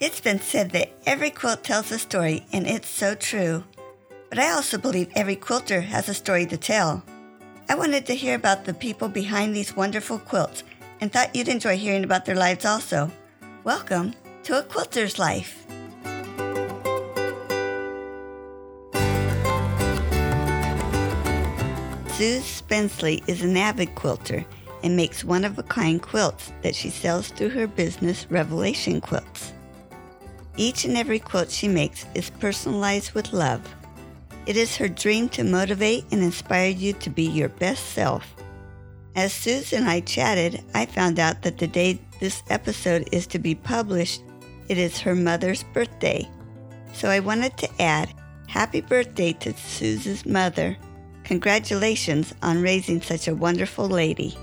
It's been said that every quilt tells a story, and it's so true. But I also believe every quilter has a story to tell. I wanted to hear about the people behind these wonderful quilts and thought you'd enjoy hearing about their lives also. Welcome to A Quilter's Life. Suze Spensley is an avid quilter and makes one of a kind quilts that she sells through her business Revelation Quilts. Each and every quilt she makes is personalized with love. It is her dream to motivate and inspire you to be your best self. As Suze and I chatted, I found out that the day this episode is to be published, it is her mother's birthday. So I wanted to add happy birthday to Suze's mother. Congratulations on raising such a wonderful lady.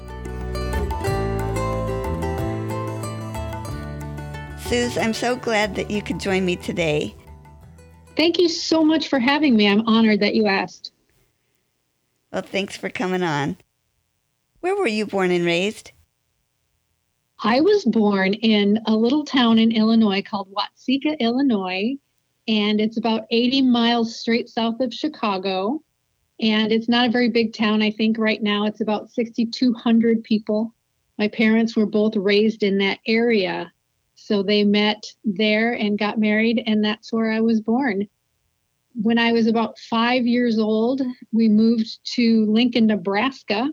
Suze, I'm so glad that you could join me today. Thank you so much for having me. I'm honored that you asked. Well, thanks for coming on. Where were you born and raised? I was born in a little town in Illinois called Watseka, Illinois, and it's about 80 miles straight south of Chicago. And it's not a very big town. I think right now it's about 6,200 people. My parents were both raised in that area. So they met there and got married, and that's where I was born. When I was about five years old, we moved to Lincoln, Nebraska,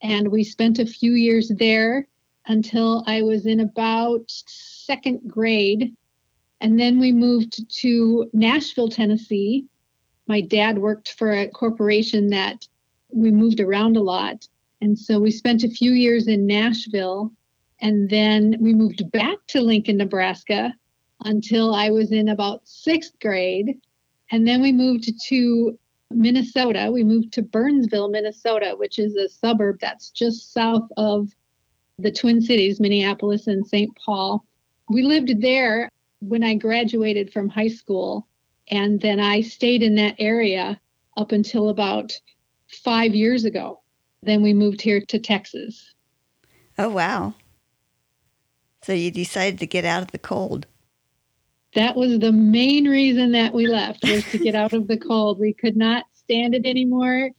and we spent a few years there until I was in about second grade. And then we moved to Nashville, Tennessee. My dad worked for a corporation that we moved around a lot. And so we spent a few years in Nashville and then we moved back to Lincoln, Nebraska until I was in about sixth grade. And then we moved to Minnesota. We moved to Burnsville, Minnesota, which is a suburb that's just south of the Twin Cities, Minneapolis and St. Paul. We lived there when I graduated from high school. And then I stayed in that area up until about five years ago. Then we moved here to Texas. Oh, wow. So you decided to get out of the cold. That was the main reason that we left was to get out of the cold. We could not stand it anymore.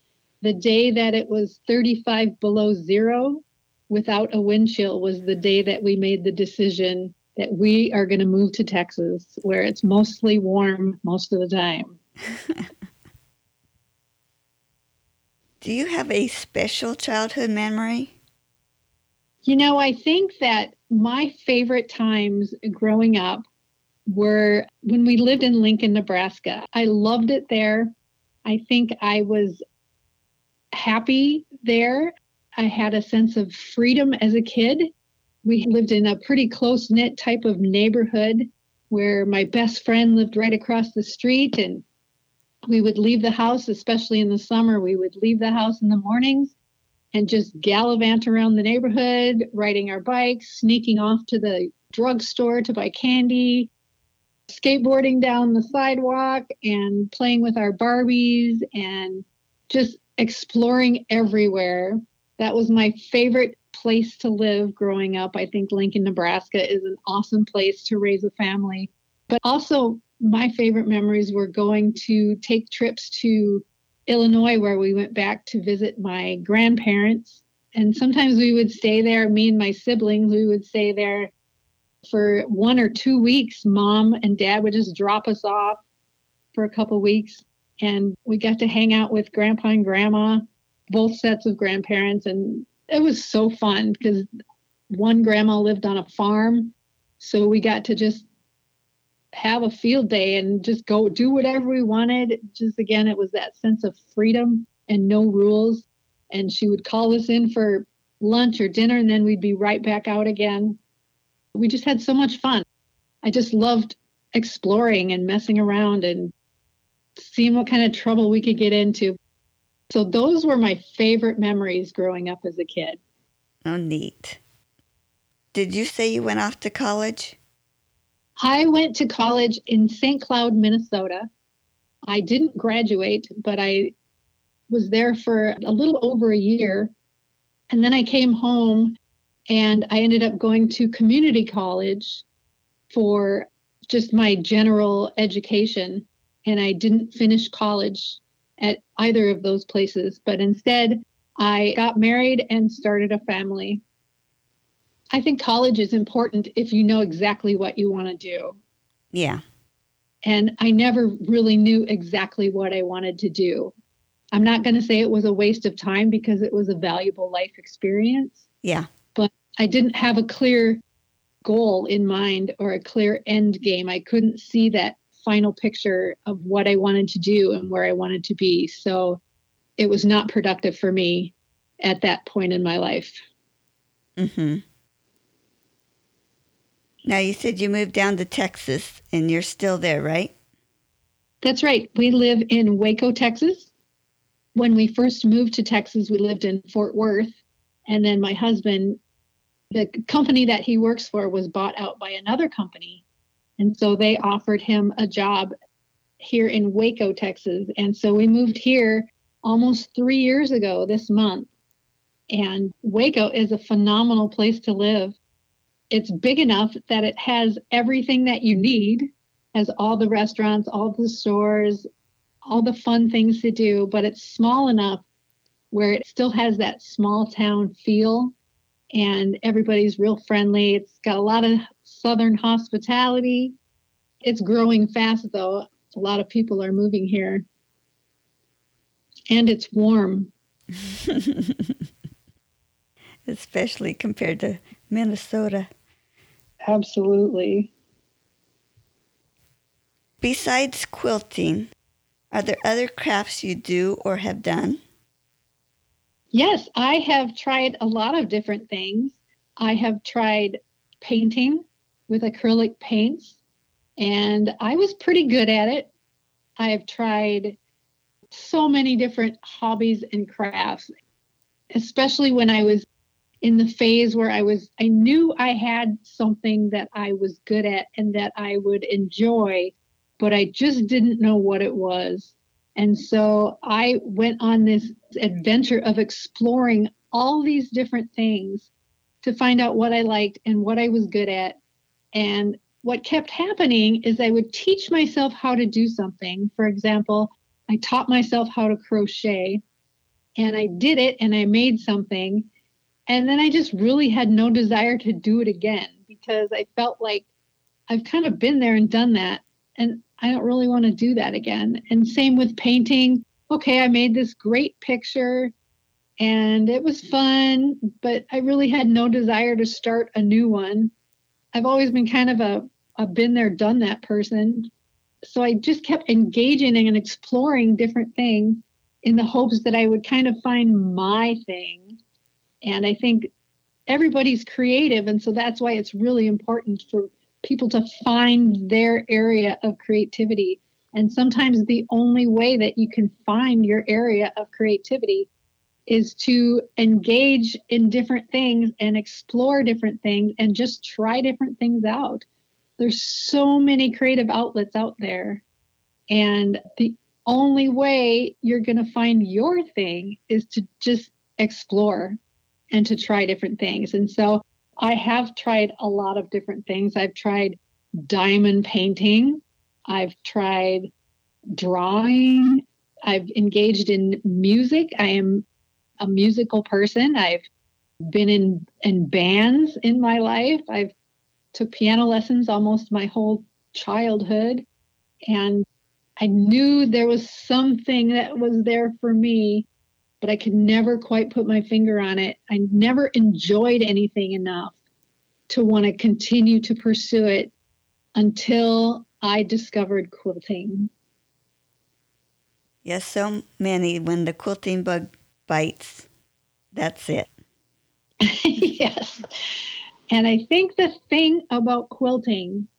The day that it was 35 below zero without a wind chill was the day that we made the decision that we are going to move to Texas where it's mostly warm most of the time. Do you have a special childhood memory? You know, I think that my favorite times growing up were when we lived in Lincoln, Nebraska. I loved it there. I think I was happy there. I had a sense of freedom as a kid. We lived in a pretty close knit type of neighborhood where my best friend lived right across the street and we would leave the house, especially in the summer. We would leave the house in the mornings and just gallivant around the neighborhood, riding our bikes, sneaking off to the drugstore to buy candy, skateboarding down the sidewalk, and playing with our Barbies and just exploring everywhere. That was my favorite place to live growing up. I think Lincoln, Nebraska is an awesome place to raise a family. But also, my favorite memories were going to take trips to Illinois, where we went back to visit my grandparents. And sometimes we would stay there, me and my siblings, we would stay there for one or two weeks. Mom and dad would just drop us off for a couple weeks. And we got to hang out with grandpa and grandma, both sets of grandparents. And it was so fun because one grandma lived on a farm. So we got to just have a field day and just go do whatever we wanted. Just again, it was that sense of freedom and no rules. And she would call us in for lunch or dinner, and then we'd be right back out again. We just had so much fun. I just loved exploring and messing around and seeing what kind of trouble we could get into. So, those were my favorite memories growing up as a kid. Oh, neat. Did you say you went off to college? I went to college in St. Cloud, Minnesota. I didn't graduate, but I was there for a little over a year. And then I came home and I ended up going to community college for just my general education. And I didn't finish college at either of those places, but instead I got married and started a family. I think college is important if you know exactly what you want to do. Yeah. And I never really knew exactly what I wanted to do. I'm not going to say it was a waste of time because it was a valuable life experience. Yeah. But I didn't have a clear goal in mind or a clear end game. I couldn't see that final picture of what I wanted to do and where I wanted to be. So it was not productive for me at that point in my life. Mm-hmm. Now you said you moved down to Texas and you're still there, right? That's right. We live in Waco, Texas. When we first moved to Texas, we lived in Fort Worth. And then my husband, the company that he works for was bought out by another company. And so they offered him a job here in Waco, Texas. And so we moved here almost three years ago this month. And Waco is a phenomenal place to live. It's big enough that it has everything that you need, has all the restaurants, all the stores, all the fun things to do, but it's small enough where it still has that small town feel and everybody's real friendly. It's got a lot of southern hospitality. It's growing fast though. A lot of people are moving here and it's warm. Especially compared to Minnesota. Absolutely. Besides quilting, are there other crafts you do or have done? Yes, I have tried a lot of different things. I have tried painting with acrylic paints, and I was pretty good at it. I have tried so many different hobbies and crafts, especially when I was in the phase where I was, I knew I had something that I was good at and that I would enjoy, but I just didn't know what it was. And so I went on this adventure of exploring all these different things to find out what I liked and what I was good at. And what kept happening is I would teach myself how to do something. For example, I taught myself how to crochet and I did it and I made something. And then I just really had no desire to do it again because I felt like I've kind of been there and done that. And I don't really want to do that again. And same with painting. Okay, I made this great picture and it was fun, but I really had no desire to start a new one. I've always been kind of a, a been there, done that person so I just kept engaging and exploring different things in the hopes that I would kind of find my thing. And I think everybody's creative. And so that's why it's really important for people to find their area of creativity. And sometimes the only way that you can find your area of creativity is to engage in different things and explore different things and just try different things out there's so many creative outlets out there. And the only way you're going to find your thing is to just explore and to try different things. And so I have tried a lot of different things. I've tried diamond painting, I've tried drawing, I've engaged in music. I am a musical person. I've been in in bands in my life. I've took piano lessons almost my whole childhood. And I knew there was something that was there for me, but I could never quite put my finger on it. I never enjoyed anything enough to want to continue to pursue it until I discovered quilting. Yes, so many. When the quilting bug bites, that's it. yes. And I think the thing about quilting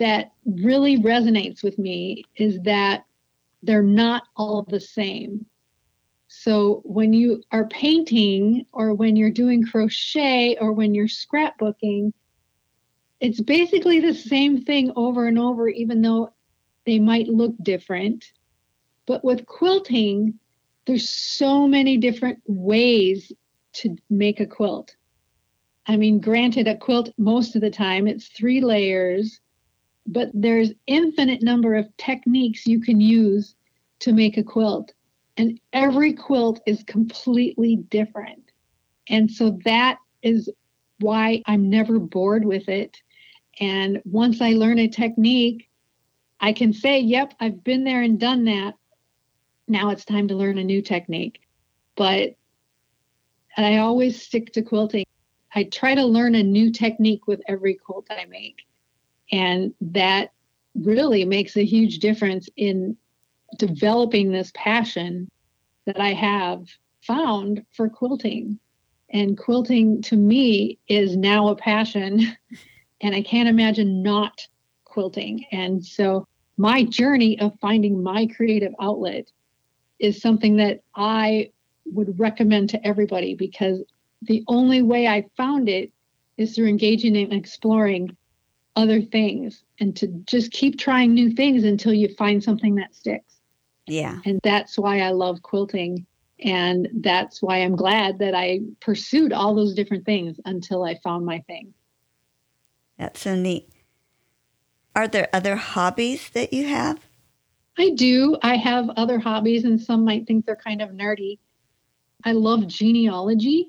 that really resonates with me is that they're not all the same. So when you are painting or when you're doing crochet or when you're scrapbooking, it's basically the same thing over and over, even though they might look different. But with quilting, there's so many different ways to make a quilt. I mean, granted, a quilt most of the time it's three layers, but there's infinite number of techniques you can use to make a quilt and every quilt is completely different. And so that is why i'm never bored with it. And once i learn a technique i can say yep i've been there and done that. Now it's time to learn a new technique. But i always stick to quilting. I try to learn a new technique with every quilt i make. And that really makes a huge difference in developing this passion that I have found for quilting. And quilting to me is now a passion, and I can't imagine not quilting. And so, my journey of finding my creative outlet is something that I would recommend to everybody because the only way I found it is through engaging and exploring other things and to just keep trying new things until you find something that sticks. Yeah. And that's why I love quilting. And that's why I'm glad that I pursued all those different things until I found my thing. That's so neat. Are there other hobbies that you have? I do. I have other hobbies, and some might think they're kind of nerdy. I love genealogy.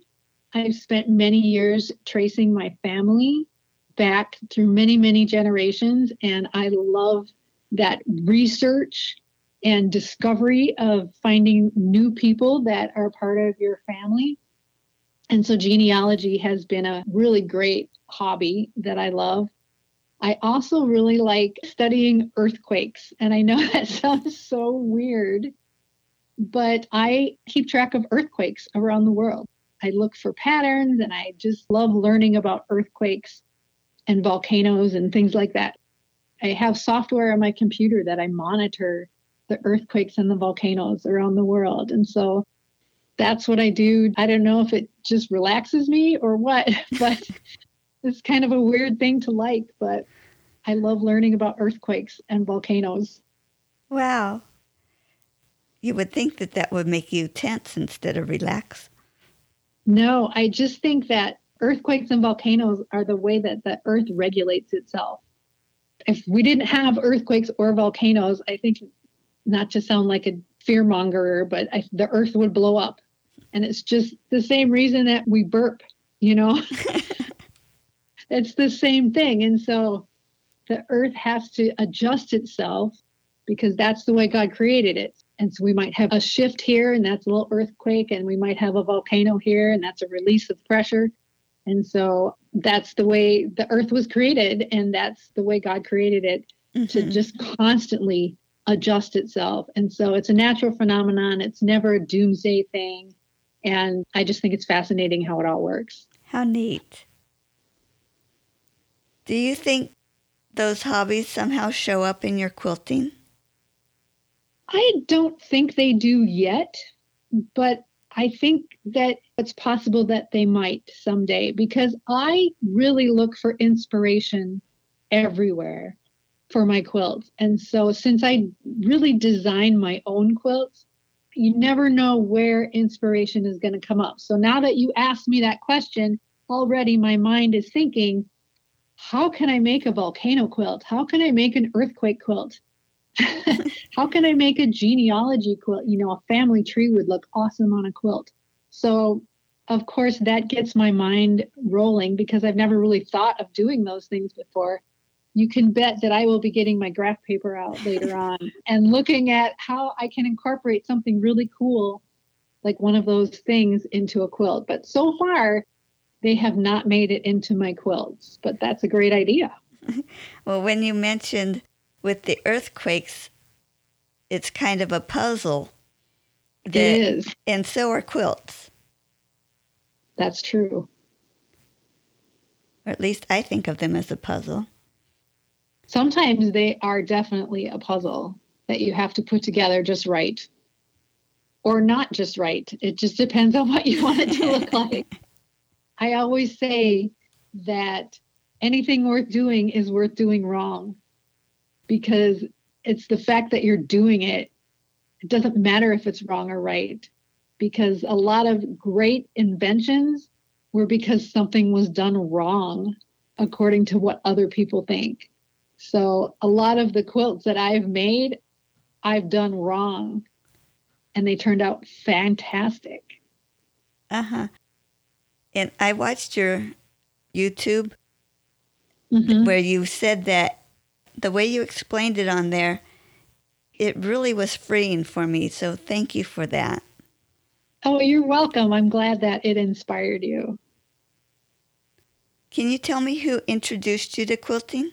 I've spent many years tracing my family back through many, many generations. And I love that research and discovery of finding new people that are part of your family. And so genealogy has been a really great hobby that I love. I also really like studying earthquakes. And I know that sounds so weird, but I keep track of earthquakes around the world. I look for patterns and I just love learning about earthquakes and volcanoes and things like that. I have software on my computer that I monitor the earthquakes and the volcanoes around the world. And so that's what I do. I don't know if it just relaxes me or what, but it's kind of a weird thing to like, but I love learning about earthquakes and volcanoes. Wow. You would think that that would make you tense instead of relax. No, I just think that earthquakes and volcanoes are the way that the earth regulates itself. If we didn't have earthquakes or volcanoes, I think not to sound like a fearmonger, but I, the earth would blow up. And it's just the same reason that we burp, you know? it's the same thing. And so the earth has to adjust itself because that's the way God created it. And so we might have a shift here, and that's a little earthquake, and we might have a volcano here, and that's a release of pressure. And so that's the way the earth was created, and that's the way God created it mm-hmm. to just constantly adjust itself. And so it's a natural phenomenon, it's never a doomsday thing. And I just think it's fascinating how it all works. How neat. Do you think those hobbies somehow show up in your quilting? I don't think they do yet, but I think that it's possible that they might someday because I really look for inspiration everywhere for my quilts. And so since I really design my own quilts, you never know where inspiration is going to come up. So now that you asked me that question, already my mind is thinking, how can I make a volcano quilt? How can I make an earthquake quilt? how can I make a genealogy quilt? You know, a family tree would look awesome on a quilt. So, of course, that gets my mind rolling because I've never really thought of doing those things before. You can bet that I will be getting my graph paper out later on and looking at how I can incorporate something really cool, like one of those things, into a quilt. But so far, they have not made it into my quilts, but that's a great idea. well, when you mentioned with the earthquakes, it's kind of a puzzle. That, it is. And so are quilts. That's true. Or at least I think of them as a puzzle. Sometimes they are definitely a puzzle that you have to put together just right. Or not just right. It just depends on what you want it to look like. I always say that anything worth doing is worth doing wrong because it's the fact that you're doing it. It doesn't matter if it's wrong or right because a lot of great inventions were because something was done wrong according to what other people think. So a lot of the quilts that I've made, I've done wrong and they turned out fantastic. Uh huh. And I watched your YouTube mm-hmm. where you said that the way you explained it on there, it really was freeing for me. So thank you for that. Oh, you're welcome. I'm glad that it inspired you. Can you tell me who introduced you to quilting?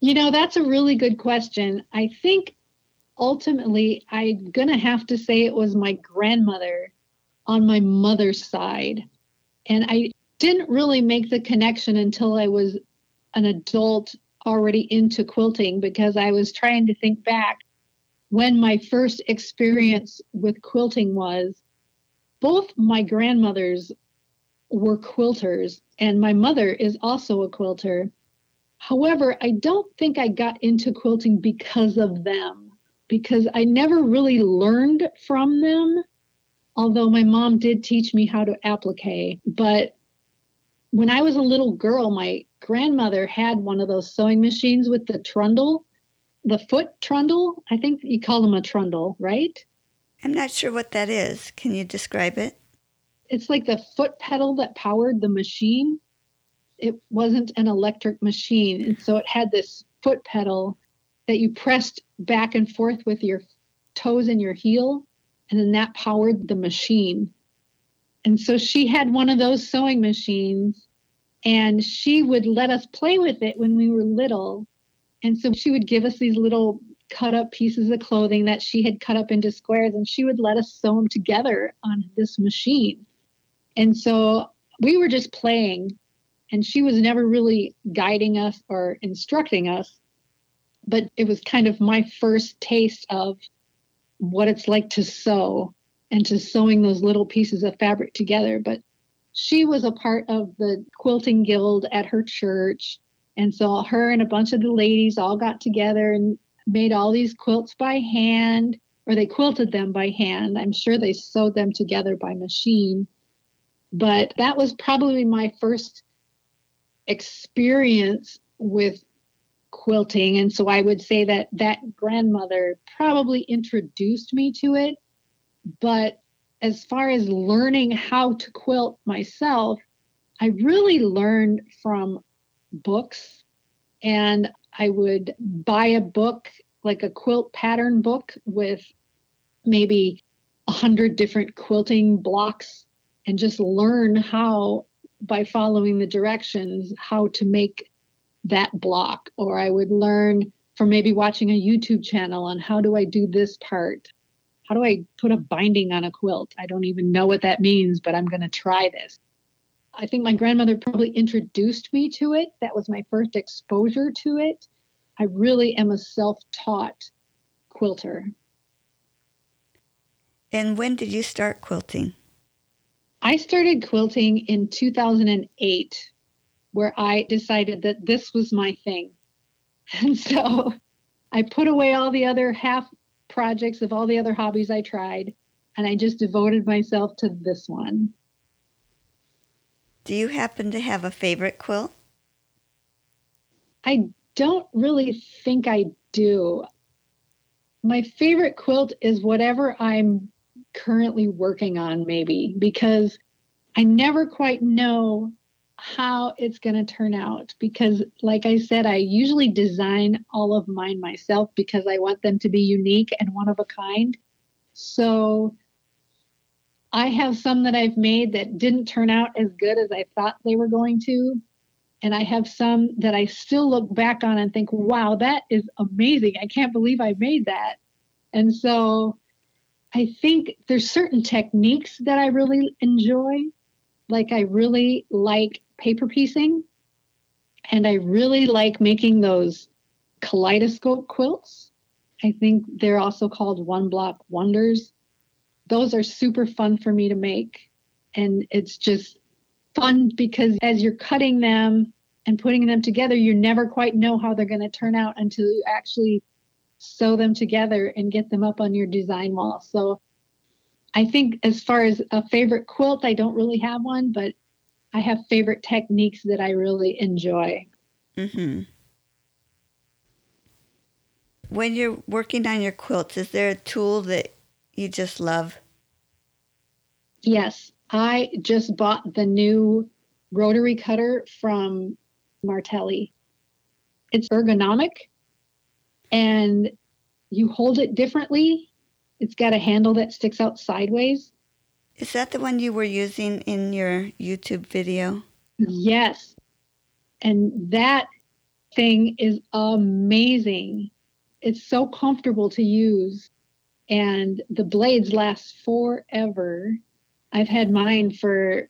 You know, that's a really good question. I think ultimately I'm going to have to say it was my grandmother on my mother's side. And I didn't really make the connection until I was an adult already into quilting because I was trying to think back when my first experience with quilting was. Both my grandmothers were quilters, and my mother is also a quilter. However, I don't think I got into quilting because of them, because I never really learned from them. Although my mom did teach me how to applique, but when I was a little girl, my grandmother had one of those sewing machines with the trundle, the foot trundle. I think you call them a trundle, right? I'm not sure what that is. Can you describe it? It's like the foot pedal that powered the machine it wasn't an electric machine. And so it had this foot pedal that you pressed back and forth with your toes and your heel. And then that powered the machine. And so she had one of those sewing machines and she would let us play with it when we were little. And so she would give us these little cut up pieces of clothing that she had cut up into squares and she would let us sew them together on this machine. And so we were just playing and she was never really guiding us or instructing us but it was kind of my first taste of what it's like to sew and to sewing those little pieces of fabric together. But she was a part of the quilting guild at her church. And so her and a bunch of the ladies all got together and made all these quilts by hand or they quilted them by hand. I'm sure they sewed them together by machine. But that was probably my first experience with quilting. And so i would say that that grandmother probably introduced me to it. But as far as learning how to quilt myself i really learned from books. And i would buy a book like a quilt pattern book with maybe a hundred different quilting blocks and just learn how by following the directions how to make that block. Or i would learn from maybe watching a youtube channel on how do i do this part? How do i put a binding on a quilt? I don't even know what that means but i'm going to try this. I think my grandmother probably introduced me to it. That was my first exposure to it. I really am a self-taught quilter. And when did you start quilting I started quilting in 2008, where I decided that this was my thing. And so I put away all the other half projects of all the other hobbies I tried, and I just devoted myself to this one. Do you happen to have a favorite quilt? I don't really think I do. My favorite quilt is whatever I'm currently working on, maybe, because I never quite know how it's going to turn out. Because, like I said, I usually design all of mine myself because I want them to be unique and one of a kind. So, I have some that I've made that didn't turn out as good as I thought they were going to. And I have some that I still look back on and think, wow, that is amazing. I can't believe I made that. And so I think there's certain techniques that I really enjoy. Like I really like paper piecing and I really like making those kaleidoscope quilts. I think they're also called one block wonders. Those are super fun for me to make. And it's just fun because as you're cutting them and putting them together, you never quite know how they're going to turn out until you actually sew them together and get them up on your design wall. So I think as far as a favorite quilt, I don't really have one, but I have favorite techniques that I really enjoy. Mm-hmm. When you're working on your quilts, is there a tool that you just love? Yes, I just bought the new rotary cutter from Martelli. It's ergonomic and you hold it differently. It's got a handle that sticks out sideways. Is that the one you were using in your YouTube video? Yes. And that thing is amazing. It's so comfortable to use, and the blades last forever. I've had mine for,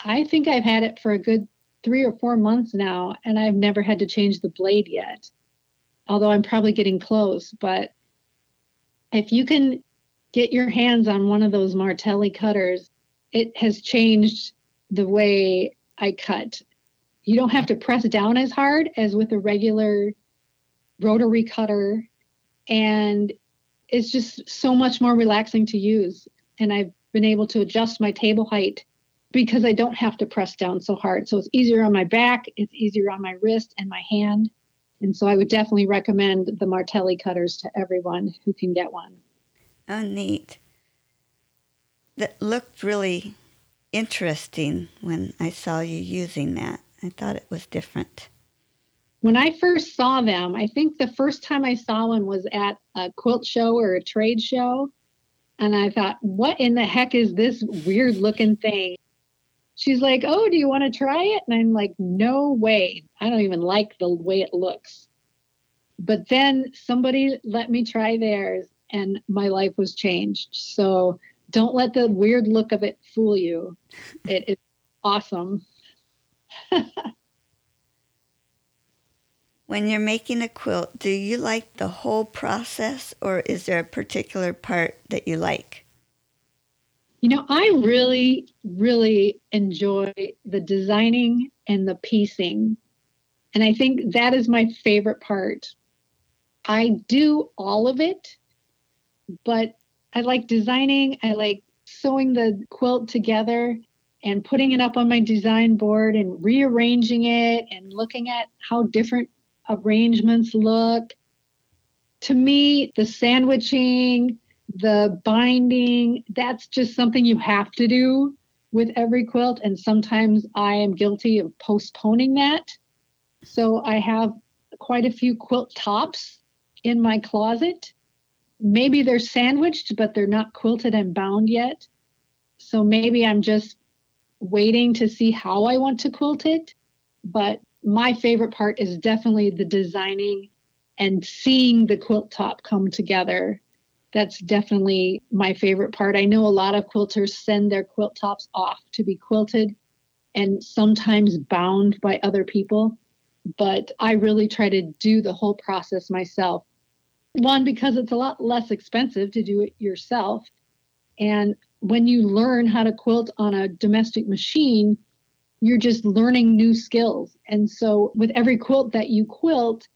I think I've had it for a good three or four months now, and I've never had to change the blade yet. Although I'm probably getting close, but if you can get your hands on one of those Martelli cutters, it has changed the way I cut. You don't have to press down as hard as with a regular rotary cutter. And it's just so much more relaxing to use. And I've been able to adjust my table height because I don't have to press down so hard. So it's easier on my back, it's easier on my wrist and my hand. And so I would definitely recommend the Martelli cutters to everyone who can get one. Oh, neat. That looked really interesting when I saw you using that. I thought it was different. When I first saw them, I think the first time I saw one was at a quilt show or a trade show. And I thought, what in the heck is this weird looking thing? She's like, oh, do you want to try it? And I'm like, no way. I don't even like the way it looks. But then somebody let me try theirs and my life was changed. So don't let the weird look of it fool you. It is awesome. when you're making a quilt, do you like the whole process or is there a particular part that you like? You know, I really, really enjoy the designing and the piecing. And I think that is my favorite part. I do all of it, but I like designing. I like sewing the quilt together and putting it up on my design board and rearranging it and looking at how different arrangements look. To me, the sandwiching, the binding, that's just something you have to do with every quilt. And sometimes I am guilty of postponing that. So I have quite a few quilt tops in my closet maybe they're sandwiched, but they're not quilted and bound yet. So maybe I'm just waiting to see how I want to quilt it. But my favorite part is definitely the designing and seeing the quilt top come together. That's definitely my favorite part. I know a lot of quilters send their quilt tops off to be quilted and sometimes bound by other people. But I really try to do the whole process myself one, because it's a lot less expensive to do it yourself. And when you learn how to quilt on a domestic machine, you're just learning new skills. And so with every quilt that you quilt,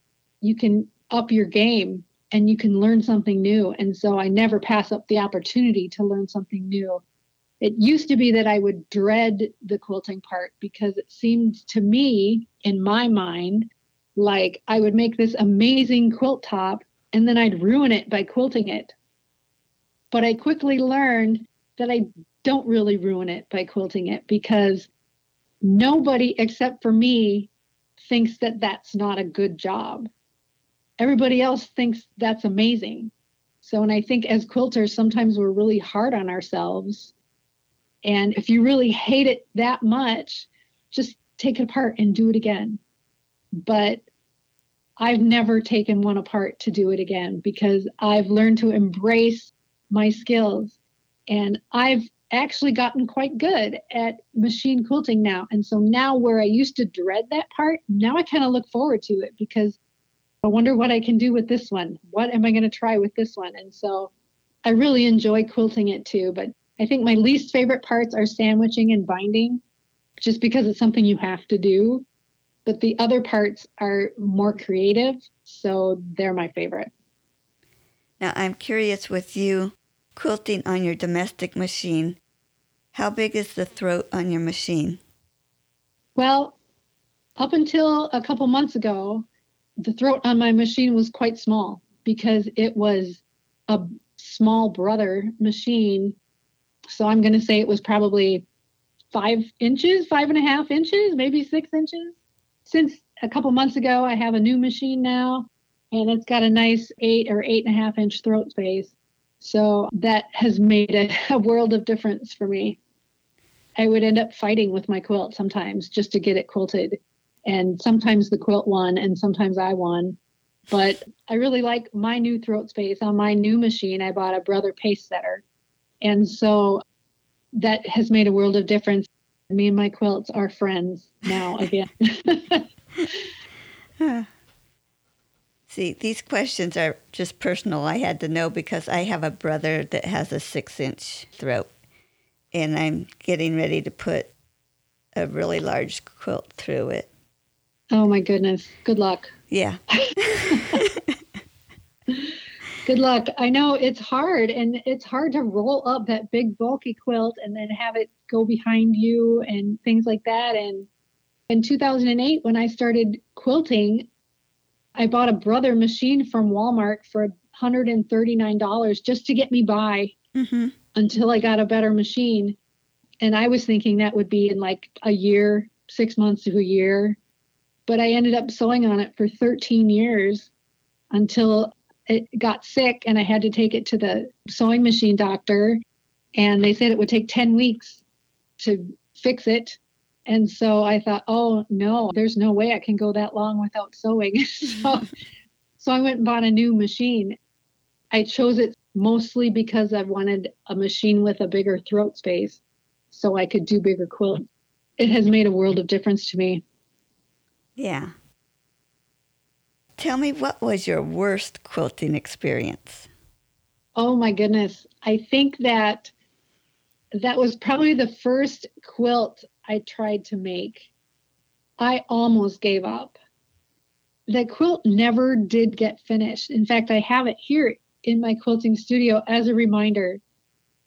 you can up your game and you can learn something new. And so I never pass up the opportunity to learn something new. It used to be that I would dread the quilting part because it seemed to me, in my mind, like I would make this amazing quilt top and then I'd ruin it by quilting it. But I quickly learned that I don't really ruin it by quilting it because nobody except for me thinks that that's not a good job. Everybody else thinks that's amazing. So, and I think as quilters, sometimes we're really hard on ourselves. And if you really hate it that much, just take it apart and do it again. But I've never taken one apart to do it again because I've learned to embrace my skills. And I've actually gotten quite good at machine quilting now. And so now, where I used to dread that part, now I kind of look forward to it because I wonder what I can do with this one. What am I going to try with this one? And so I really enjoy quilting it too. But I think my least favorite parts are sandwiching and binding, just because it's something you have to do but the other parts are more creative, so they're my favorite. Now, I'm curious with you quilting on your domestic machine, how big is the throat on your machine? Well, up until a couple months ago, the throat on my machine was quite small because it was a small brother machine. So I'm going to say it was probably five inches, five and a half inches, maybe six inches. Since a couple months ago, I have a new machine now, and it's got a nice eight or eight and a half inch throat space. So that has made a, a world of difference for me. I would end up fighting with my quilt sometimes just to get it quilted. And sometimes the quilt won, and sometimes I won. But I really like my new throat space on my new machine. I bought a Brother Pace Setter. And so that has made a world of difference. Me and my quilts are friends now again. See, these questions are just personal. I had to know because I have a brother that has a six inch throat, and I'm getting ready to put a really large quilt through it. Oh my goodness. Good luck. Yeah. Good luck. I know it's hard and it's hard to roll up that big bulky quilt and then have it go behind you and things like that. And in 2008, when I started quilting, I bought a brother machine from Walmart for $139 just to get me by mm-hmm. until I got a better machine. And I was thinking that would be in like a year, six months to a year. But I ended up sewing on it for 13 years until it got sick and I had to take it to the sewing machine doctor. And they said it would take 10 weeks to fix it. And so I thought, oh no, there's no way I can go that long without sewing. so, so I went and bought a new machine. I chose it mostly because I wanted a machine with a bigger throat space so I could do bigger quilts. It has made a world of difference to me. Yeah. Tell me, what was your worst quilting experience? Oh my goodness. I think that that was probably the first quilt I tried to make, I almost gave up. The quilt never did get finished. In fact, I have it here in my quilting studio as a reminder.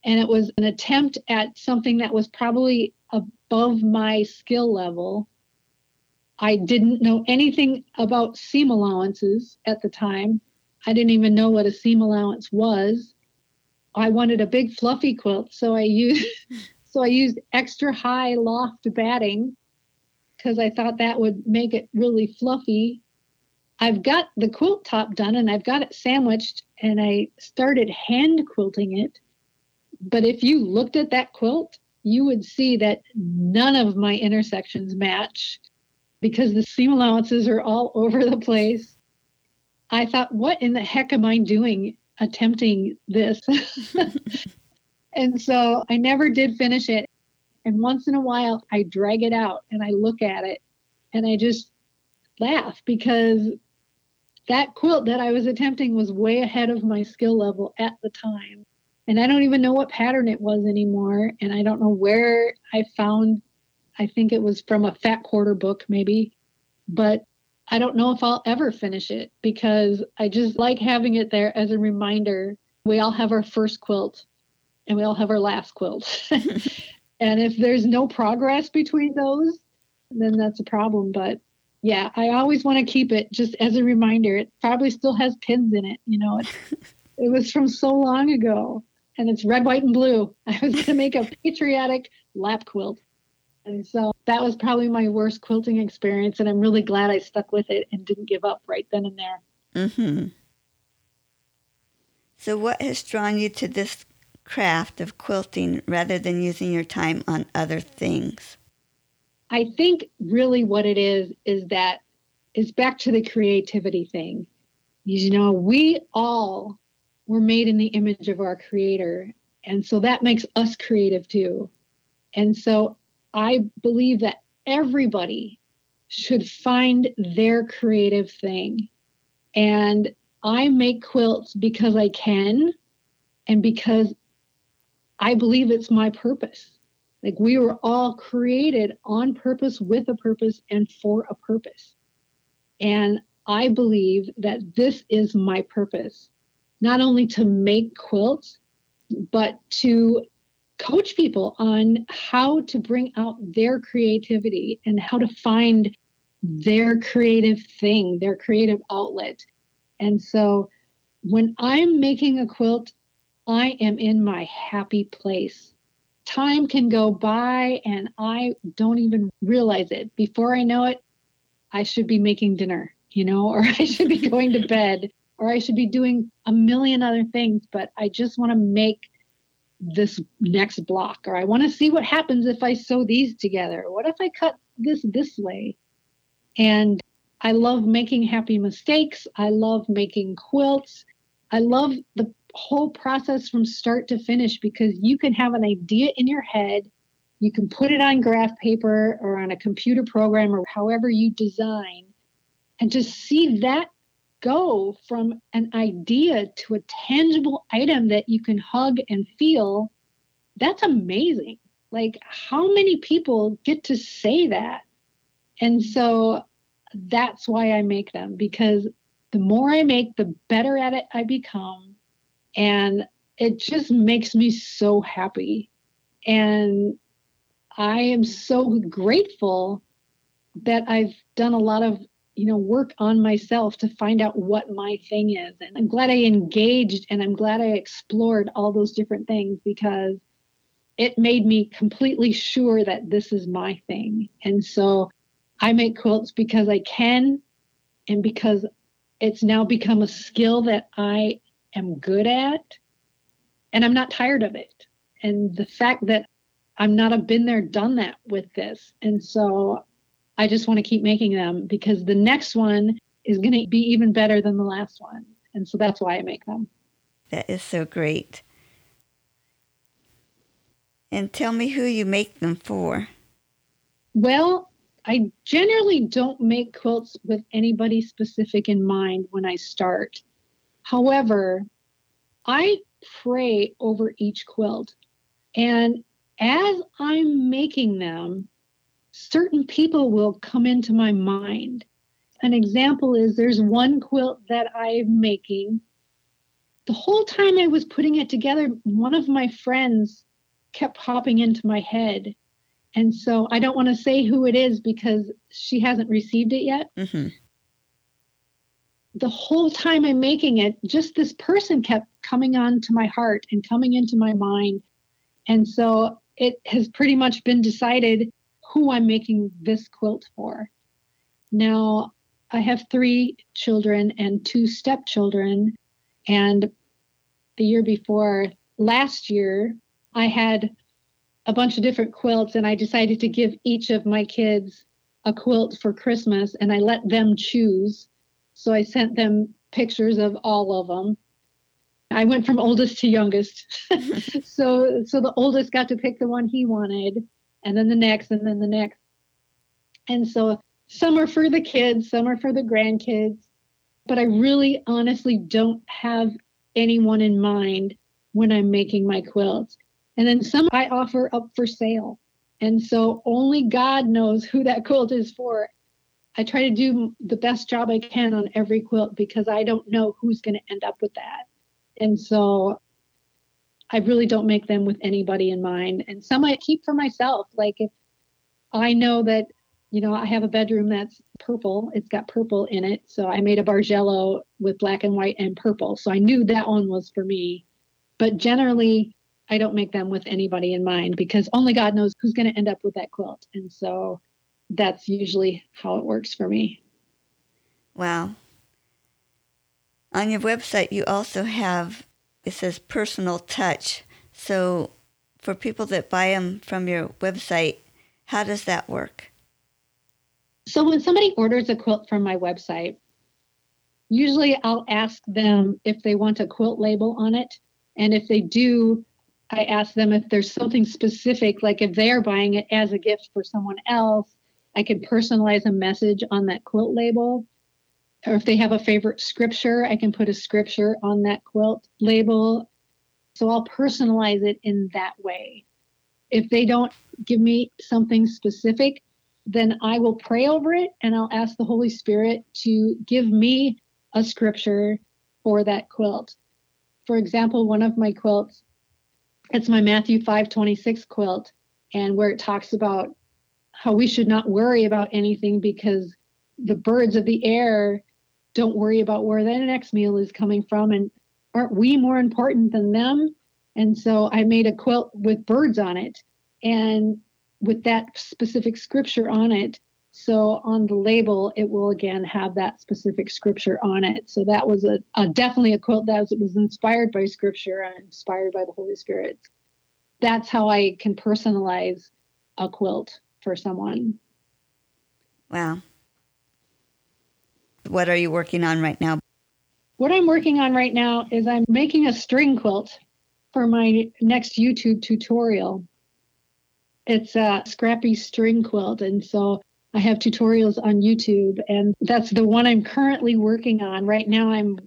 And it was an attempt at something that was probably above my skill level. I didn't know anything about seam allowances at the time. I didn't even know what a seam allowance was. I wanted a big fluffy quilt, so I used So I used extra high loft batting because I thought that would make it really fluffy. I've got the quilt top done and I've got it sandwiched and I started hand quilting it. But if you looked at that quilt, you would see that none of my intersections match because the seam allowances are all over the place. I thought, what in the heck am I doing attempting this? And so I never did finish it. And once in a while, I drag it out and I look at it and I just laugh because that quilt that I was attempting was way ahead of my skill level at the time. And I don't even know what pattern it was anymore. And I don't know where I found, I think it was from a fat quarter book, maybe. But I don't know if I'll ever finish it because I just like having it there as a reminder. We all have our first quilt and we all have our last quilt. and if there's no progress between those, then that's a problem. But yeah, I always want to keep it just as a reminder. It probably still has pins in it. You know, it, it was from so long ago and it's red, white, and blue. I was going to make a patriotic lap quilt. And so that was probably my worst quilting experience. And I'm really glad I stuck with it and didn't give up right then and there. Mm-hmm. So, what has drawn you to this craft of quilting rather than using your time on other things? I think really what it is is that is back to the creativity thing. You know, we all were made in the image of our creator. And so that makes us creative too. And so I believe that everybody should find their creative thing. And I make quilts because I can and because I believe it's my purpose. Like we were all created on purpose, with a purpose, and for a purpose. And I believe that this is my purpose, not only to make quilts, but to coach people on how to bring out their creativity and how to find their creative thing, their creative outlet. And so when I'm making a quilt, I am in my happy place. Time can go by and I don't even realize it. Before I know it, I should be making dinner, you know, or I should be going to bed, or I should be doing a million other things, but I just want to make this next block, or I want to see what happens if I sew these together. What if I cut this this way? And I love making happy mistakes. I love making quilts. I love the whole process from start to finish because you can have an idea in your head. You can put it on graph paper or on a computer program or however you design and just see that go from an idea to a tangible item that you can hug and feel. That's amazing. Like, how many people get to say that? And so that's why I make them because the more I make, the better at it I become. And it just makes me so happy. And I am so grateful that I've done a lot of you know work on myself to find out what my thing is and i'm glad i engaged and i'm glad i explored all those different things because it made me completely sure that this is my thing and so i make quilts because i can and because it's now become a skill that I am good at and I'm not tired of it. And the fact that I'm not a been there, done that with this. And so I just want to keep making them because the next one is going to be even better than the last one. And so that's why I make them. That is so great. And tell me who you make them for. Well, I generally don't make quilts with anybody specific in mind when I start. However, I pray over each quilt. And as I'm making them, certain people will come into my mind. An example is there's one quilt that I'm making. The whole time I was putting it together, one of my friends kept popping into my head and so I don't want to say who it is because she hasn't received it yet. Mm-hmm. The whole time I'm making it, just this person kept coming on to my heart and coming into my mind. And so it has pretty much been decided who I'm making this quilt for. Now, I have three children and two stepchildren. And the year before, last year, I had a bunch of different quilts and I decided to give each of my kids a quilt for Christmas and I let them choose. So I sent them pictures of all of them. I went from oldest to youngest. so so the oldest got to pick the one he wanted and then the next and then the next. And so some are for the kids, some are for the grandkids, but I really honestly don't have anyone in mind when I'm making my quilts. And then some I offer up for sale. And so only God knows who that quilt is for. I try to do the best job I can on every quilt because I don't know who's going to end up with that. And so I really don't make them with anybody in mind. And some I keep for myself. Like if I know that, you know, I have a bedroom that's purple, it's got purple in it. So I made a Bargello with black and white and purple. So I knew that one was for me. But generally, I don't make them with anybody in mind because only God knows who's going to end up with that quilt. And so that's usually how it works for me. Wow. On your website, you also have, it says personal touch. So for people that buy them from your website, how does that work? So when somebody orders a quilt from my website, usually I'll ask them if they want a quilt label on it. And if they do, I ask them if there's something specific, like if they're buying it as a gift for someone else, I can personalize a message on that quilt label. Or if they have a favorite scripture, I can put a scripture on that quilt label. So I'll personalize it in that way. If they don't give me something specific, then I will pray over it and I'll ask the Holy Spirit to give me a scripture for that quilt. For example, one of my quilts it's my Matthew 5:26 quilt and where it talks about how we should not worry about anything because the birds of the air don't worry about where the next meal is coming from and aren't we more important than them? And so i made a quilt with birds on it and with that specific scripture on it. So on the label it will again have that specific scripture on it. So that was a, a definitely a quilt that was, was inspired by scripture and inspired by the holy spirit. That's how i can personalize a quilt for someone. Wow what are you working on right now? What I'm working on right now is I'm making a string quilt for my next YouTube tutorial. It's a scrappy string quilt. And so I have tutorials on YouTube, and that's the one I'm currently working on. Right now, I'm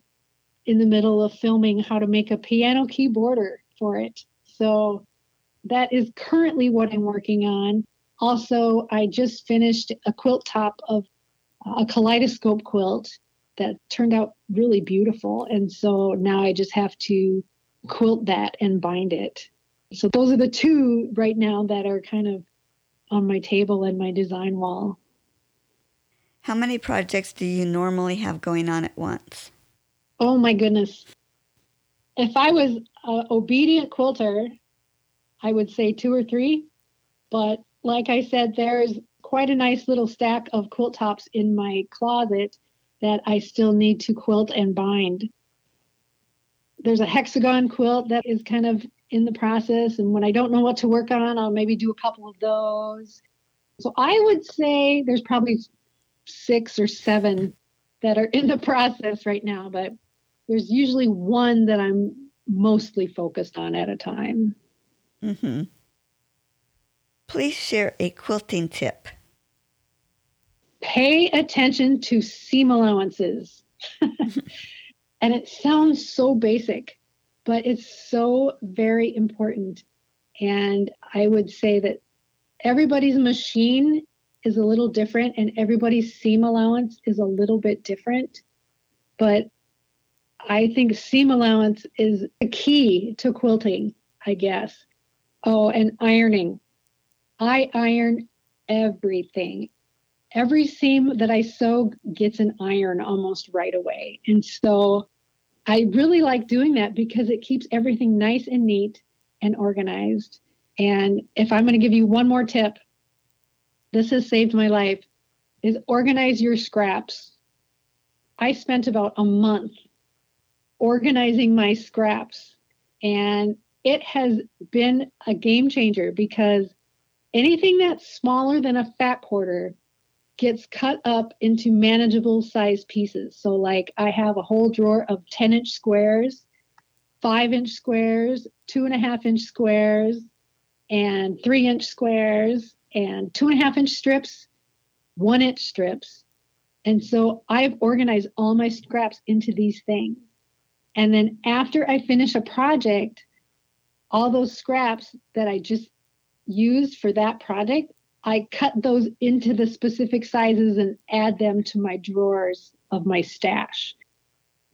in the middle of filming how to make a piano key border for it. So that is currently what I'm working on. Also, I just finished a quilt top of a kaleidoscope quilt that turned out really beautiful. And so now I just have to quilt that and bind it. So those are the two right now that are kind of on my table and my design wall. How many projects do you normally have going on at once? Oh my goodness. If I was an obedient quilter, I would say two or three. But like I said, there's quite a nice little stack of quilt tops in my closet that I still need to quilt and bind. There's a hexagon quilt that is kind of in the process. And when I don't know what to work on, I'll maybe do a couple of those. So I would say there's probably six or seven that are in the process right now, but there's usually one that I'm mostly focused on at a time. Mm-hmm. Please share a quilting tip pay attention to seam allowances. and it sounds so basic, but it's so very important. And I would say that everybody's machine is a little different and everybody's seam allowance is a little bit different. But I think seam allowance is a key to quilting, I guess. Oh, and ironing. I iron everything every seam that I sew gets an iron almost right away. And so I really like doing that because it keeps everything nice and neat and organized. And if I'm going to give you one more tip, this has saved my life is organize your scraps. I spent about a month organizing my scraps and it has been a game changer because anything that's smaller than a fat quarter gets cut up into manageable size pieces. So, like, I have a whole drawer of 10 inch squares, five inch squares, two and a half inch squares, and three inch squares, and two and a half inch strips, one inch strips. And so I've organized all my scraps into these things. And then after I finish a project, all those scraps that I just used for that project, I cut those into the specific sizes and add them to my drawers of my stash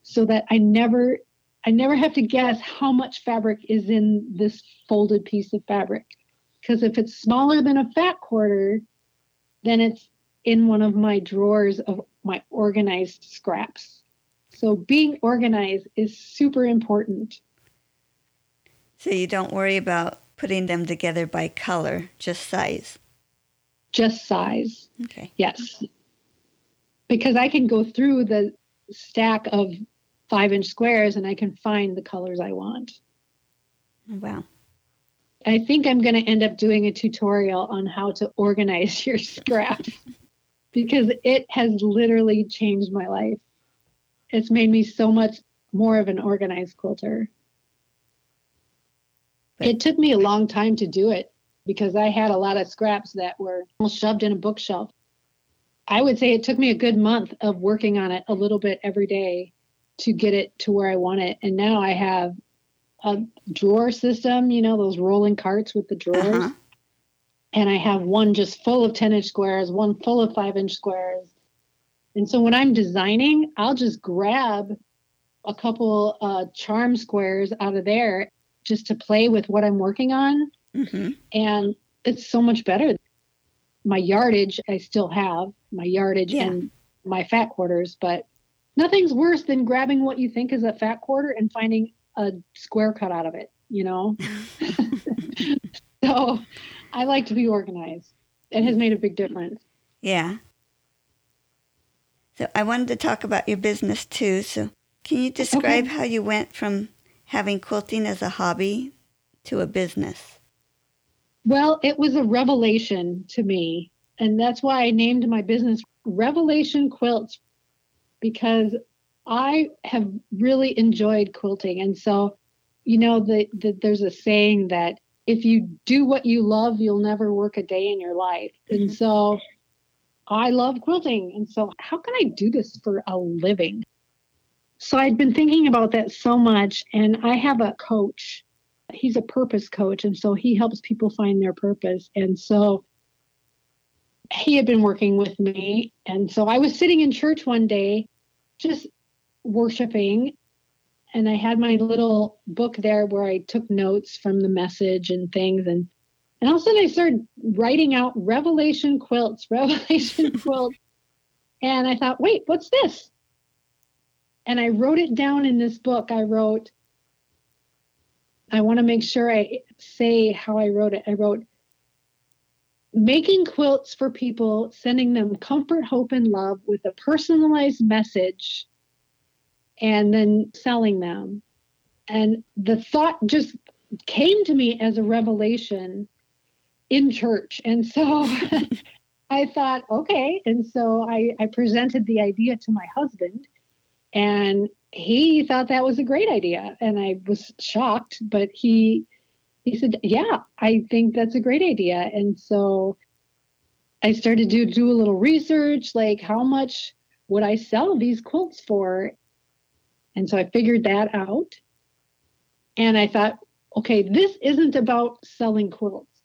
so that I never I never have to guess how much fabric is in this folded piece of fabric. Because if it's smaller than a fat quarter, then it's in one of my drawers of my organized scraps. So being organized is super important. So you don't worry about putting them together by color, just size just size. Okay. Yes. Because I can go through the stack of five inch squares and I can find the colors I want. Wow. I think I'm going to end up doing a tutorial on how to organize your scraps because it has literally changed my life. It's made me so much more of an organized quilter. But, it took me a long time to do it because I had a lot of scraps that were shoved in a bookshelf. I would say it took me a good month of working on it a little bit every day to get it to where I want it. And now I have a drawer system, you know, those rolling carts with the drawers. Uh-huh. And I have one just full of 10 inch squares, one full of five inch squares. And so when I'm designing, I'll just grab a couple uh, charm squares out of there just to play with what I'm working on Mm-hmm. And it's so much better. My yardage, I still have my yardage yeah. and my fat quarters, but nothing's worse than grabbing what you think is a fat quarter and finding a square cut out of it, you know? so I like to be organized. It has made a big difference. Yeah. So I wanted to talk about your business too. So can you describe okay. how you went from having quilting as a hobby to a business? Well, it was a revelation to me. And that's why I named my business Revelation Quilts because I have really enjoyed quilting. And so, you know, the, the, there's a saying that if you do what you love, you'll never work a day in your life. And mm-hmm. so I love quilting. And so, how can I do this for a living? So, I'd been thinking about that so much. And I have a coach, he's a purpose coach. And so, he helps people find their purpose. And so, he had been working with me. And so, I was sitting in church one day, just worshiping and I had my little book there where I took notes from the message and things and and all of a sudden I started writing out revelation quilts, revelation quilts. And I thought, wait, what's this? And I wrote it down in this book. I wrote, I want to make sure I say how I wrote it. I wrote, making quilts for people, sending them comfort, hope, and love with a personalized message and then selling them. And the thought just came to me as a revelation in church. And so I thought, okay. And so I, I presented the idea to my husband, and he thought that was a great idea. And I was shocked, but he he said, Yeah, I think that's a great idea. And so I started to do a little research, like how much would I sell these quilts for? And so I figured that out. And I thought, okay, this isn't about selling quilts.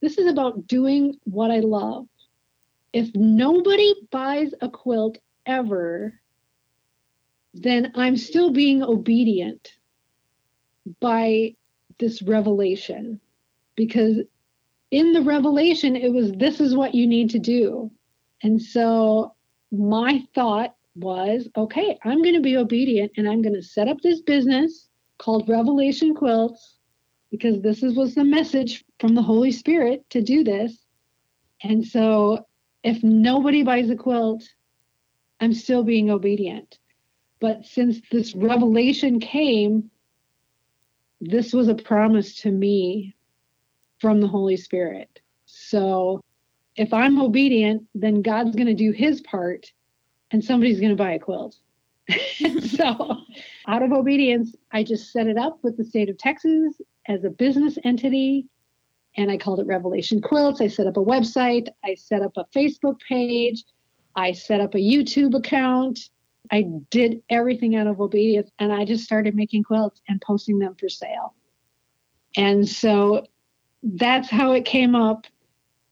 This is about doing what I love. If nobody buys a quilt ever, then I'm still being obedient by this revelation because in the revelation it was this is what you need to do and so my thought was okay, I'm going to be obedient and I'm going to set up this business called Revelation Quilts because this is, was the message from the Holy Spirit to do this. And so if nobody buys a quilt, I'm still being obedient. But since this revelation came, this was a promise to me from the Holy Spirit. So if I'm obedient, then God's going to do his part and somebody's going to buy a quilt. so, out of obedience, I just set it up with the state of Texas as a business entity and I called it Revelation Quilts. I set up a website, I set up a Facebook page, I set up a YouTube account. I did everything out of obedience and I just started making quilts and posting them for sale. And so that's how it came up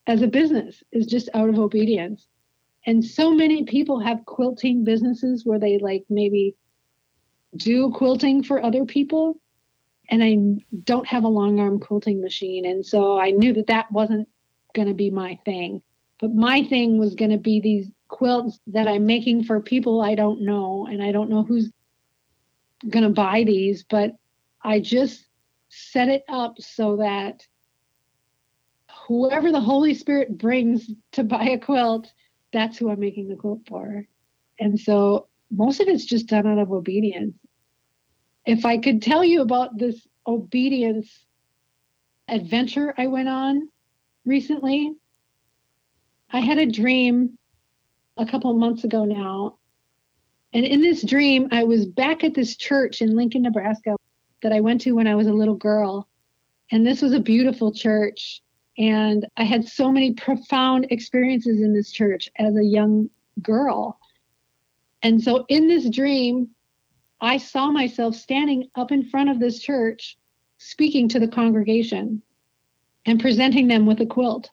as a business, is just out of obedience. And so many people have quilting businesses where they like maybe do quilting for other people and i don't have a long arm quilting machine. And so i knew that that wasn't going to be my thing. But my thing was going to be these quilts that i'm making for people i don't know and i don't know who's going to buy these but i just set it up so that whoever the holy spirit brings to buy a quilt that's who I'm making the quilt for. And so most of it's just done out of obedience. If I could tell you about this obedience adventure I went on recently, I had a dream a couple months ago now. And in this dream, I was back at this church in Lincoln, Nebraska that I went to when I was a little girl. And this was a beautiful church. And I had so many profound experiences in this church as a young girl. And so in this dream, I saw myself standing up in front of this church, speaking to the congregation and presenting them with a quilt.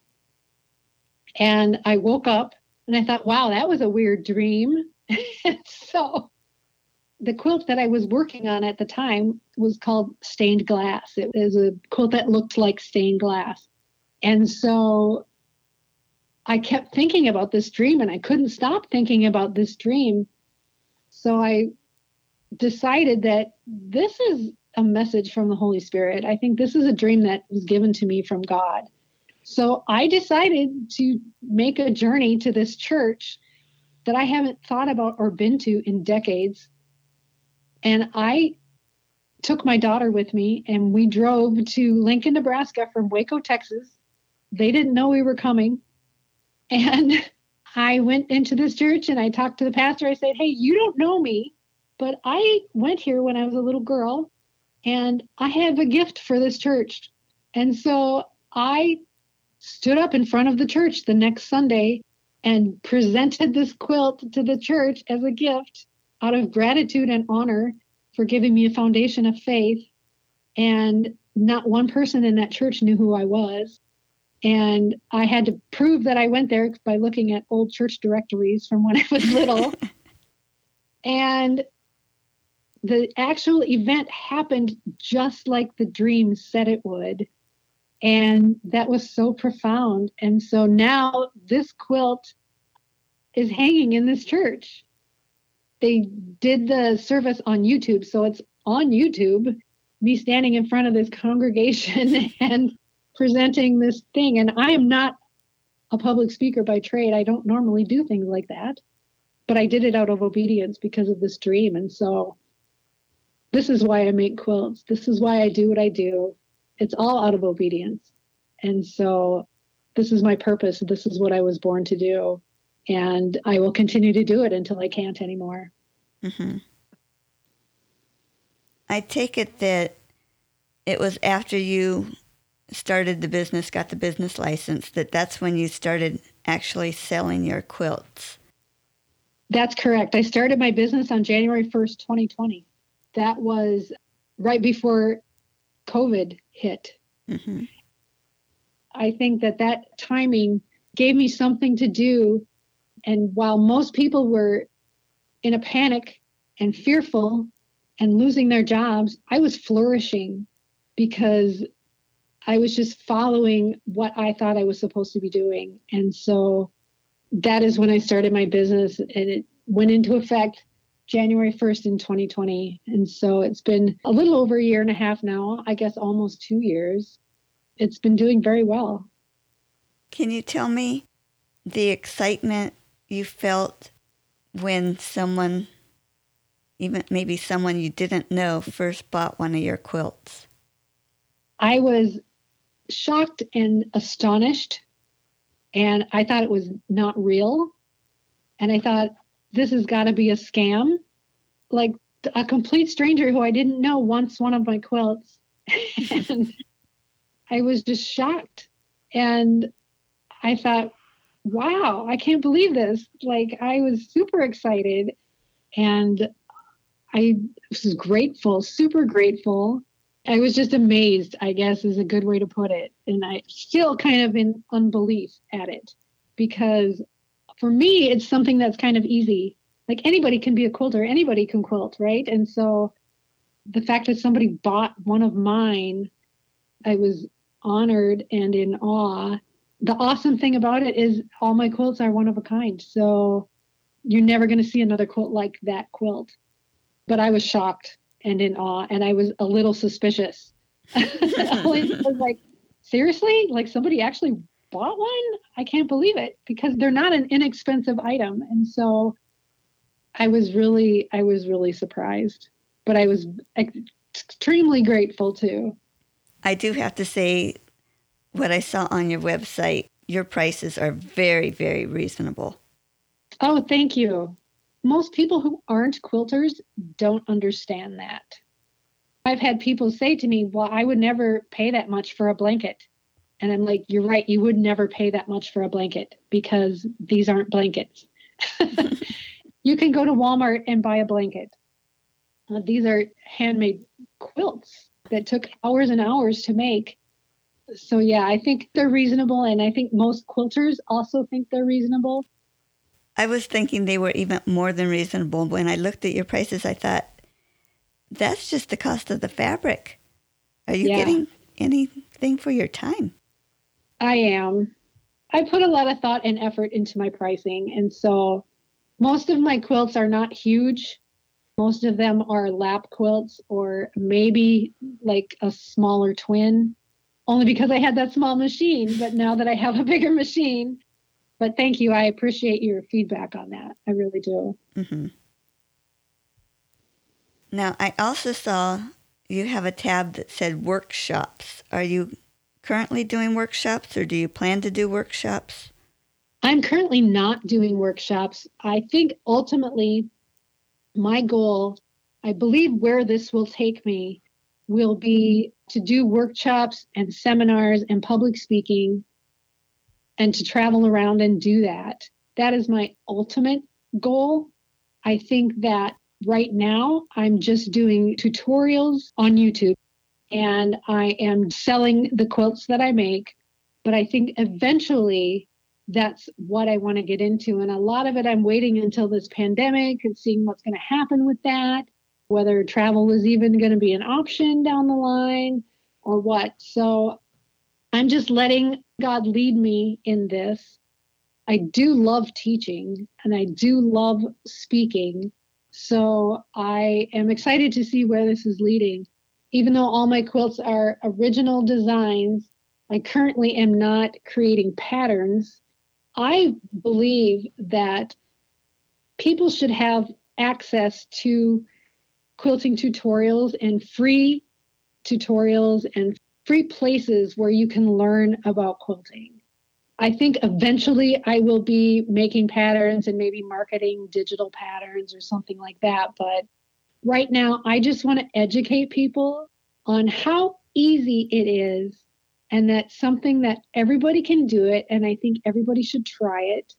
And I woke up and I thought, wow, that was a weird dream. so the quilt that I was working on at the time was called Stained Glass. It was a quilt that looked like stained glass. And so I kept thinking about this dream and I couldn't stop thinking about this dream. So I decided that this is a message from the Holy Spirit. I think this is a dream that was given to me from God. So I decided to make a journey to this church that I haven't thought about or been to in decades. And I took my daughter with me and we drove to Lincoln, Nebraska from Waco, Texas. They didn't know we were coming. And I went into this church and I talked to the pastor. I said, Hey, you don't know me, but I went here when I was a little girl and I have a gift for this church. And so I stood up in front of the church the next Sunday and presented this quilt to the church as a gift out of gratitude and honor for giving me a foundation of faith. And not one person in that church knew who I was. And I had to prove that I went there by looking at old church directories from when I was little. and the actual event happened just like the dream said it would. And that was so profound. And so now this quilt is hanging in this church. They did the service on YouTube. So it's on YouTube, me standing in front of this congregation and presenting this thing. And I am not a public speaker by trade. I don't normally do things like that. But I did it out of obedience because of this dream. And so this is why I make quilts. This is why I do what I do. It's all out of obedience. And so this is my purpose. This is what I was born to do. And I will continue to do it until I can't anymore. Mm-hmm. I take it that it was after you started the business, got the business license, that that's when you started actually selling your quilts. That's correct. I started my business on January 1st, 2020 that was right before COVID hit. Mm-hmm. I think that that timing gave me something to do. And while most people were in a panic and fearful and losing their jobs, I was flourishing because I was just following what I thought I was supposed to be doing. And so that is when I started my business and it went into effect January 1st in 2020. And so it's been a little over a year and a half now, I guess almost two years. It's been doing very well. Can you tell me the excitement you felt when someone, even maybe someone you didn't know, first bought one of your quilts? I was shocked and astonished, and I thought it was not real. And I thought, this has got to be a scam. Like a complete stranger who I didn't know wants one of my quilts. and I was just shocked. And I thought, wow, I can't believe this. Like I was super excited and I was grateful, super grateful. I was just amazed, I guess is a good way to put it. And I still kind of in unbelief at it because for me, it's something that's kind of easy. Like anybody can be a quilter, anybody can quilt, right? And so the fact that somebody bought one of mine, I was honored and in awe. The awesome thing about it is all my quilts are one of a kind. So you're never going to see another quilt like that quilt. But I was shocked and in awe, and I was a little suspicious. I was like, seriously? Like somebody actually bought one. I can't believe it because they're not an inexpensive item. And so I was really, I was really surprised, but I was extremely grateful too. I do have to say, what I saw on your website, your prices are very, very reasonable. Oh, thank you. Most people who aren't quilters don't understand that. I've had people say to me, Well, I would never pay that much for a blanket. And I'm like, you're right. You would never pay that much for a blanket because these aren't blankets. you can go to Walmart and buy a blanket. Uh, these are handmade quilts that took hours and hours to make. So, yeah, I think they're reasonable. And I think most quilters also think they're reasonable. I was thinking they were even more than reasonable. When I looked at your prices, I thought, that's just the cost of the fabric. Are you yeah. getting anything for your time? I am. I put a lot of thought and effort into my pricing. And so most of my quilts are not huge. Most of them are lap quilts or maybe like a smaller twin, only because I had that small machine. But now that I have a bigger machine, but thank you. I appreciate your feedback on that. I really do. Mm-hmm. Now, I also saw you have a tab that said workshops. Are you currently doing workshops or do you plan to do workshops? I'm currently not doing workshops. I think ultimately my goal, I believe where this will take me, will be to do workshops and seminars and public speaking and to travel around and do that. That is my ultimate goal. I think that right now I'm just doing tutorials on YouTube and I am selling the quilts that I make. But I think eventually that's what I want to get into. And a lot of it, I'm waiting until this pandemic and seeing what's going to happen with that, whether travel is even going to be an option down the line or what. So I'm just letting God lead me in this. I do love teaching and I do love speaking. So I am excited to see where this is leading. Even though all my quilts are original designs, I currently am not creating patterns. I believe that people should have access to quilting tutorials and free tutorials and free places where you can learn about quilting. I think eventually I will be making patterns and maybe marketing digital patterns or something like that. But right now, I just want to educate people on how easy it is and that's something that everybody can do it. And I think everybody should try it.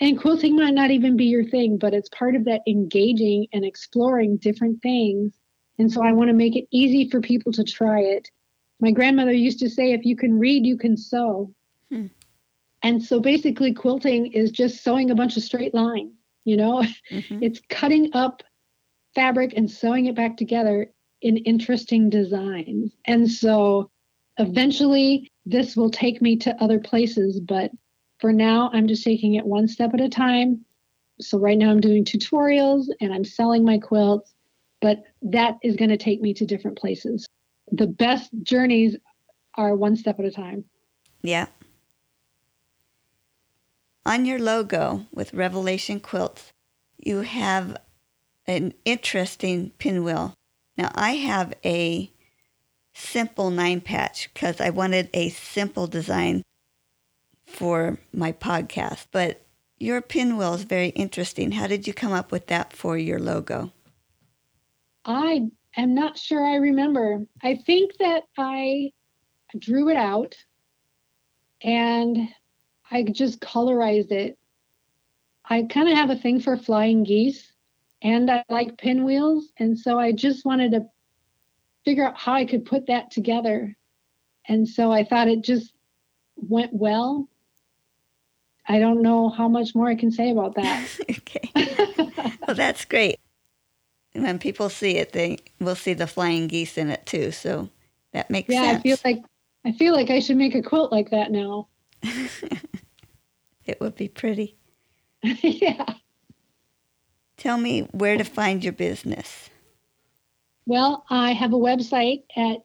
And quilting might not even be your thing, but it's part of that engaging and exploring different things. And so I want to make it easy for people to try it my grandmother used to say, if you can read, you can sew. Hmm. And so basically, quilting is just sewing a bunch of straight lines. You know, mm-hmm. it's cutting up fabric and sewing it back together in interesting designs. And so eventually, this will take me to other places. But for now, I'm just taking it one step at a time. So right now, I'm doing tutorials and I'm selling my quilts, but that is going to take me to different places the best journeys are one step at a time. Yeah. On your logo with Revelation Quilts, you have an interesting pinwheel. Now, I have a simple nine patch because I wanted a simple design for my podcast, but your pinwheel is very interesting. How did you come up with that for your logo? I am not sure I remember. I think that I drew it out and I just colorized it. I kind of have a thing for flying geese and I like pinwheels. And so I just wanted to figure out how I could put that together. And so I thought it just went well. I don't know how much more I can say about that. okay. well, that's great when people see it, they will see the flying geese in it too. So that makes yeah, sense. I feel like I feel like I should make a quilt like that now. it would be pretty. yeah. Tell me where to find your business. Well, I have a website at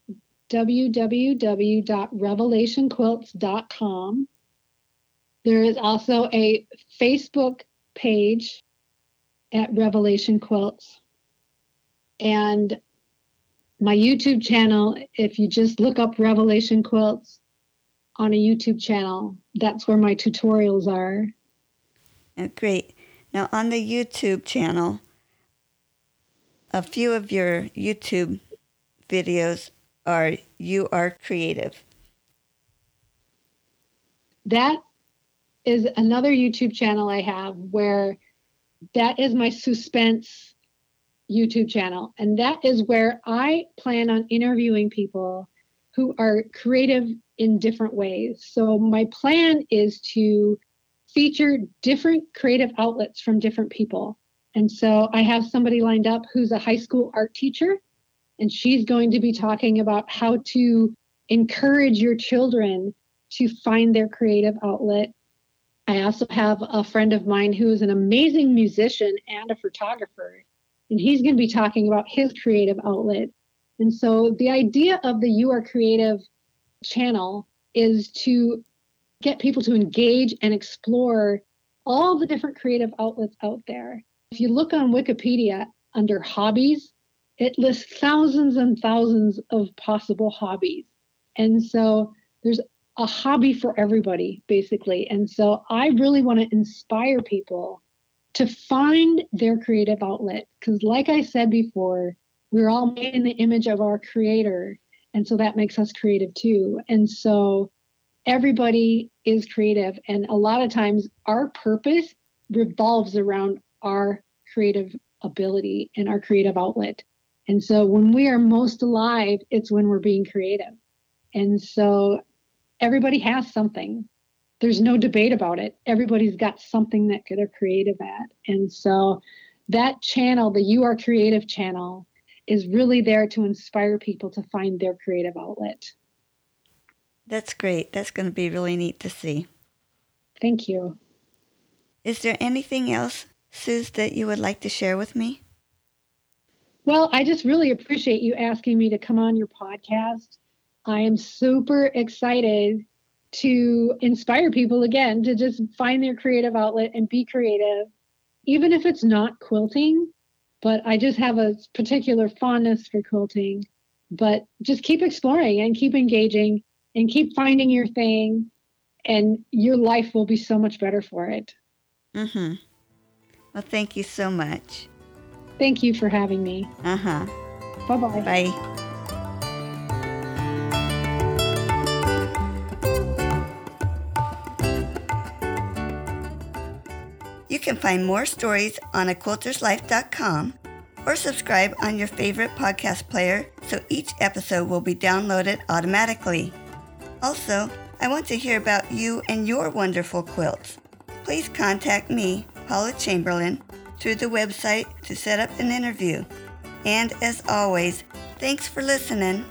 www.revelationquilts.com. There is also a Facebook page at Revelation Quilts. And my YouTube channel, if you just look up Revelation Quilts on a YouTube channel, that's where my tutorials are. Oh, great. Now, on the YouTube channel, a few of your YouTube videos are You Are Creative. That is another YouTube channel I have where that is my suspense YouTube channel. And that is where I plan on interviewing people who are creative in different ways. So my plan is to feature different creative outlets from different people. And so I have somebody lined up who's a high school art teacher, and she's going to be talking about how to encourage your children to find their creative outlet. I also have a friend of mine who is an amazing musician and a photographer and he's going to be talking about his creative outlet. And so the idea of the You Are Creative channel is to get people to engage and explore all the different creative outlets out there. If you look on Wikipedia under hobbies, it lists thousands and thousands of possible hobbies. And so there's a hobby for everybody, basically. And so I really want to inspire people to find their creative outlet. Because, like I said before, we're all made in the image of our creator. And so that makes us creative too. And so everybody is creative. And a lot of times our purpose revolves around our creative ability and our creative outlet. And so when we are most alive, it's when we're being creative. And so everybody has something. There's no debate about it. Everybody's got something that they're creative at. And so that channel, the You Are Creative channel, is really there to inspire people to find their creative outlet. That's great. That's going to be really neat to see. Thank you. Is there anything else, Suze, that you would like to share with me? Well, I just really appreciate you asking me to come on your podcast. I am super excited to inspire people again to just find their creative outlet and be creative, even if it's not quilting. But I just have a particular fondness for quilting. But just keep exploring and keep engaging and keep finding your thing, and your life will be so much better for it. Mm-hmm. Well, thank you so much. Thank you for having me. Uh huh. Bye-bye. Bye. You can find more stories on aquilterslife.com or subscribe on your favorite podcast player so each episode will be downloaded automatically. Also, I want to hear about you and your wonderful quilts. Please contact me, Paula Chamberlain, through the website to set up an interview. And as always, thanks for listening.